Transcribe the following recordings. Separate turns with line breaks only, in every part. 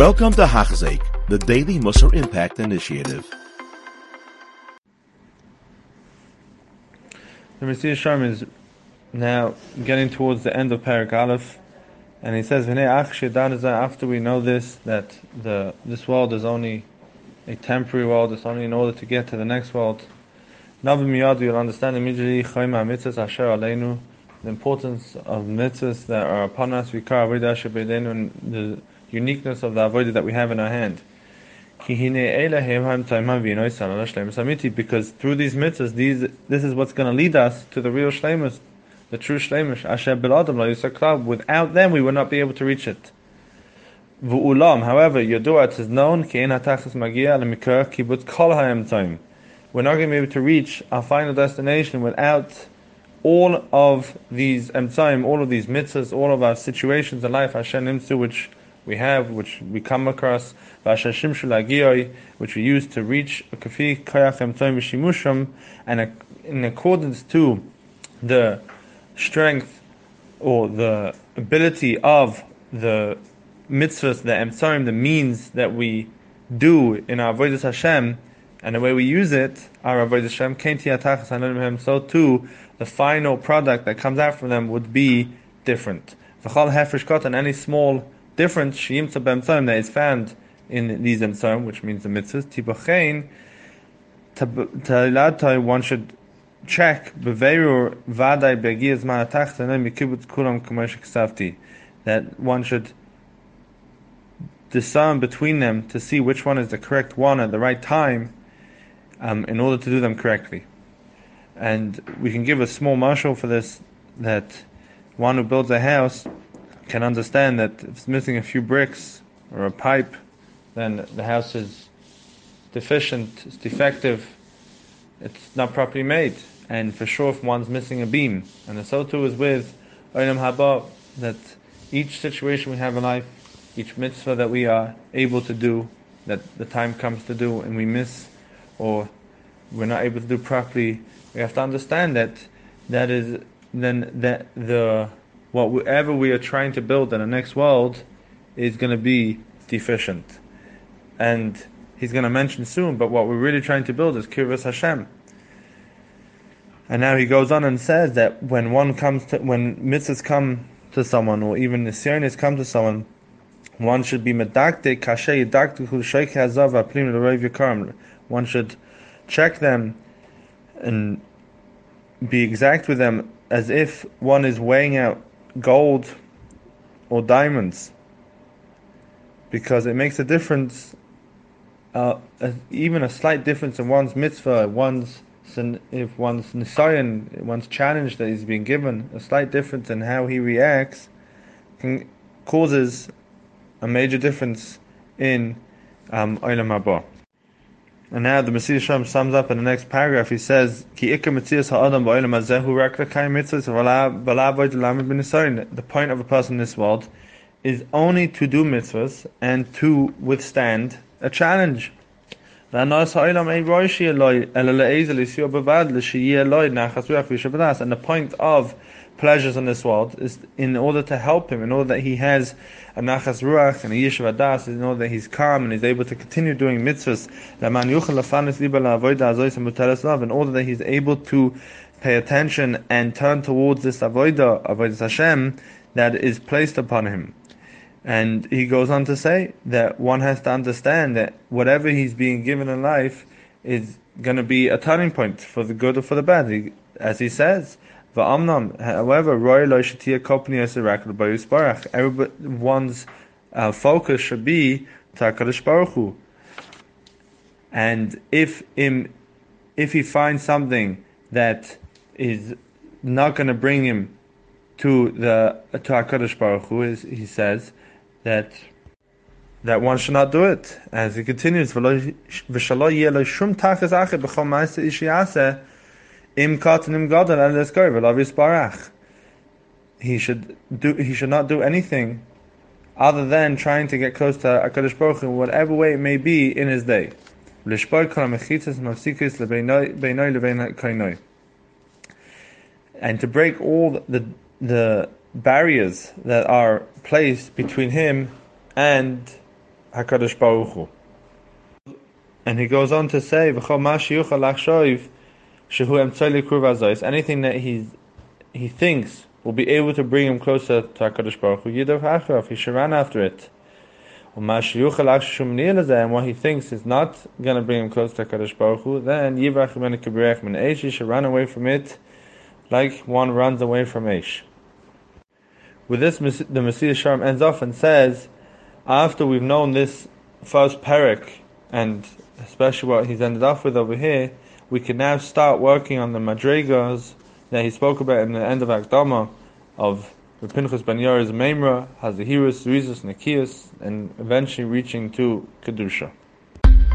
Welcome to Hachzik, the Daily Musar Impact Initiative.
The Mesilas Yesharim is now getting towards the end of Parak Aleph, and he says, after we know this, that the this world is only a temporary world, it's only in order to get to the next world. Navi Miyad, you'll understand immediately the importance of mitzvahs that are upon us, and the uniqueness of the avodah that we have in our hand. Because through these mitzvahs, these this is what's going to lead us to the real shlemus, the true shlemus. Without them, we would not be able to reach it. However, Yodua it is known We're not going to be able to reach our final destination without all of these emtzayim, all of these mitzvahs, all of our situations in life, which we have, which we come across, which we use to reach and in accordance to the strength or the ability of the mitzvahs, the emtsarim, the means that we do in our avodas Hashem, and the way we use it, our avodas Hashem, so too the final product that comes out from them would be different. And any small difference shiyimtza b'emtzarim that is found in these emtzarim, which means the mitzvahs, tibachein, talilatai, one should check beveru vaday begiyaz manatachta mikibutz kulam kamosh that one should discern between them to see which one is the correct one at the right time um, in order to do them correctly. And we can give a small marshal for this that one who builds a house can understand that if it's missing a few bricks or a pipe, then the house is deficient, it's defective, it's not properly made. And for sure, if one's missing a beam, and so too is with Olam Haba, that each situation we have in life, each mitzvah that we are able to do, that the time comes to do, and we miss, or we're not able to do properly, we have to understand that that is then that the whatever we are trying to build in the next world is going to be deficient. And he's going to mention soon, but what we're really trying to build is Kirvas Hashem. And now he goes on and says that when one comes to, when mitzvahs come to someone, or even the Nisyanis come to someone, one should be medakte kashe yedakte hu sheikh hazav l'roiv yikarim. One should check them and be exact with them as if one is weighing out gold or diamonds because it makes a difference uh, even a slight difference in one's mitzvah one's if one's nisayan one's challenge that he's being given a slight difference in how he reacts can, causes a major difference in um, Olam Haba. And now the Mesilas Yesharim sums up in the next paragraph. He says, "Ki The point of a person in this world is only to do mitzvahs and to withstand a challenge. And the point of pleasures in this world is in order to help him, in order that he has a nachas ruach and a yishuv adas, in order that he's calm and he's able to continue doing mitzvahs, in order that he's able to pay attention and turn towards this avodah, avodah Hashem, that is placed upon him. And he goes on to say that one has to understand that whatever he's being given in life is going to be a turning point for the good or for the bad. He, as he says, However, Roy Loishatia Kopni as a record by Yisbarach. Everyone's uh, focus should be Hakadosh Baruch Hu. And if him, if he finds something that is not going to bring him to the to Hakadosh Baruch Hu, he says that that one should not do it. As he continues. He should do. He should not do anything other than trying to get close to Hakadosh Baruch in whatever way it may be in his day. And to break all the the barriers that are placed between him and HaKadosh Baruch Hu. And he goes on to say, "V'chol ma sheyuchal lachshoiv shehu emtzoi likur. Anything that he he thinks will be able to bring him closer to HaKadosh Baruch Hu, he should run after it. And what he thinks is not going to bring him close to HaKadosh Baruch Hu, then yivrach eish, he should run away from it like one runs away from Aish. With this, the Mesilas Yesharim ends off and says, after we've known this first parak, and especially what he's ended off with over here, we can now start working on the madrigas that he spoke about in the end of Akdama of Pinchas ben Yair's Memra, Hazahirus, Rizus, Nakias, and eventually reaching to Kedusha.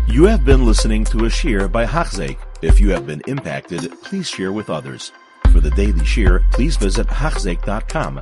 You have been listening to a shiur by Hachzeik. If you have been impacted, please share with others. For the daily shiur, please visit Hachzeik.com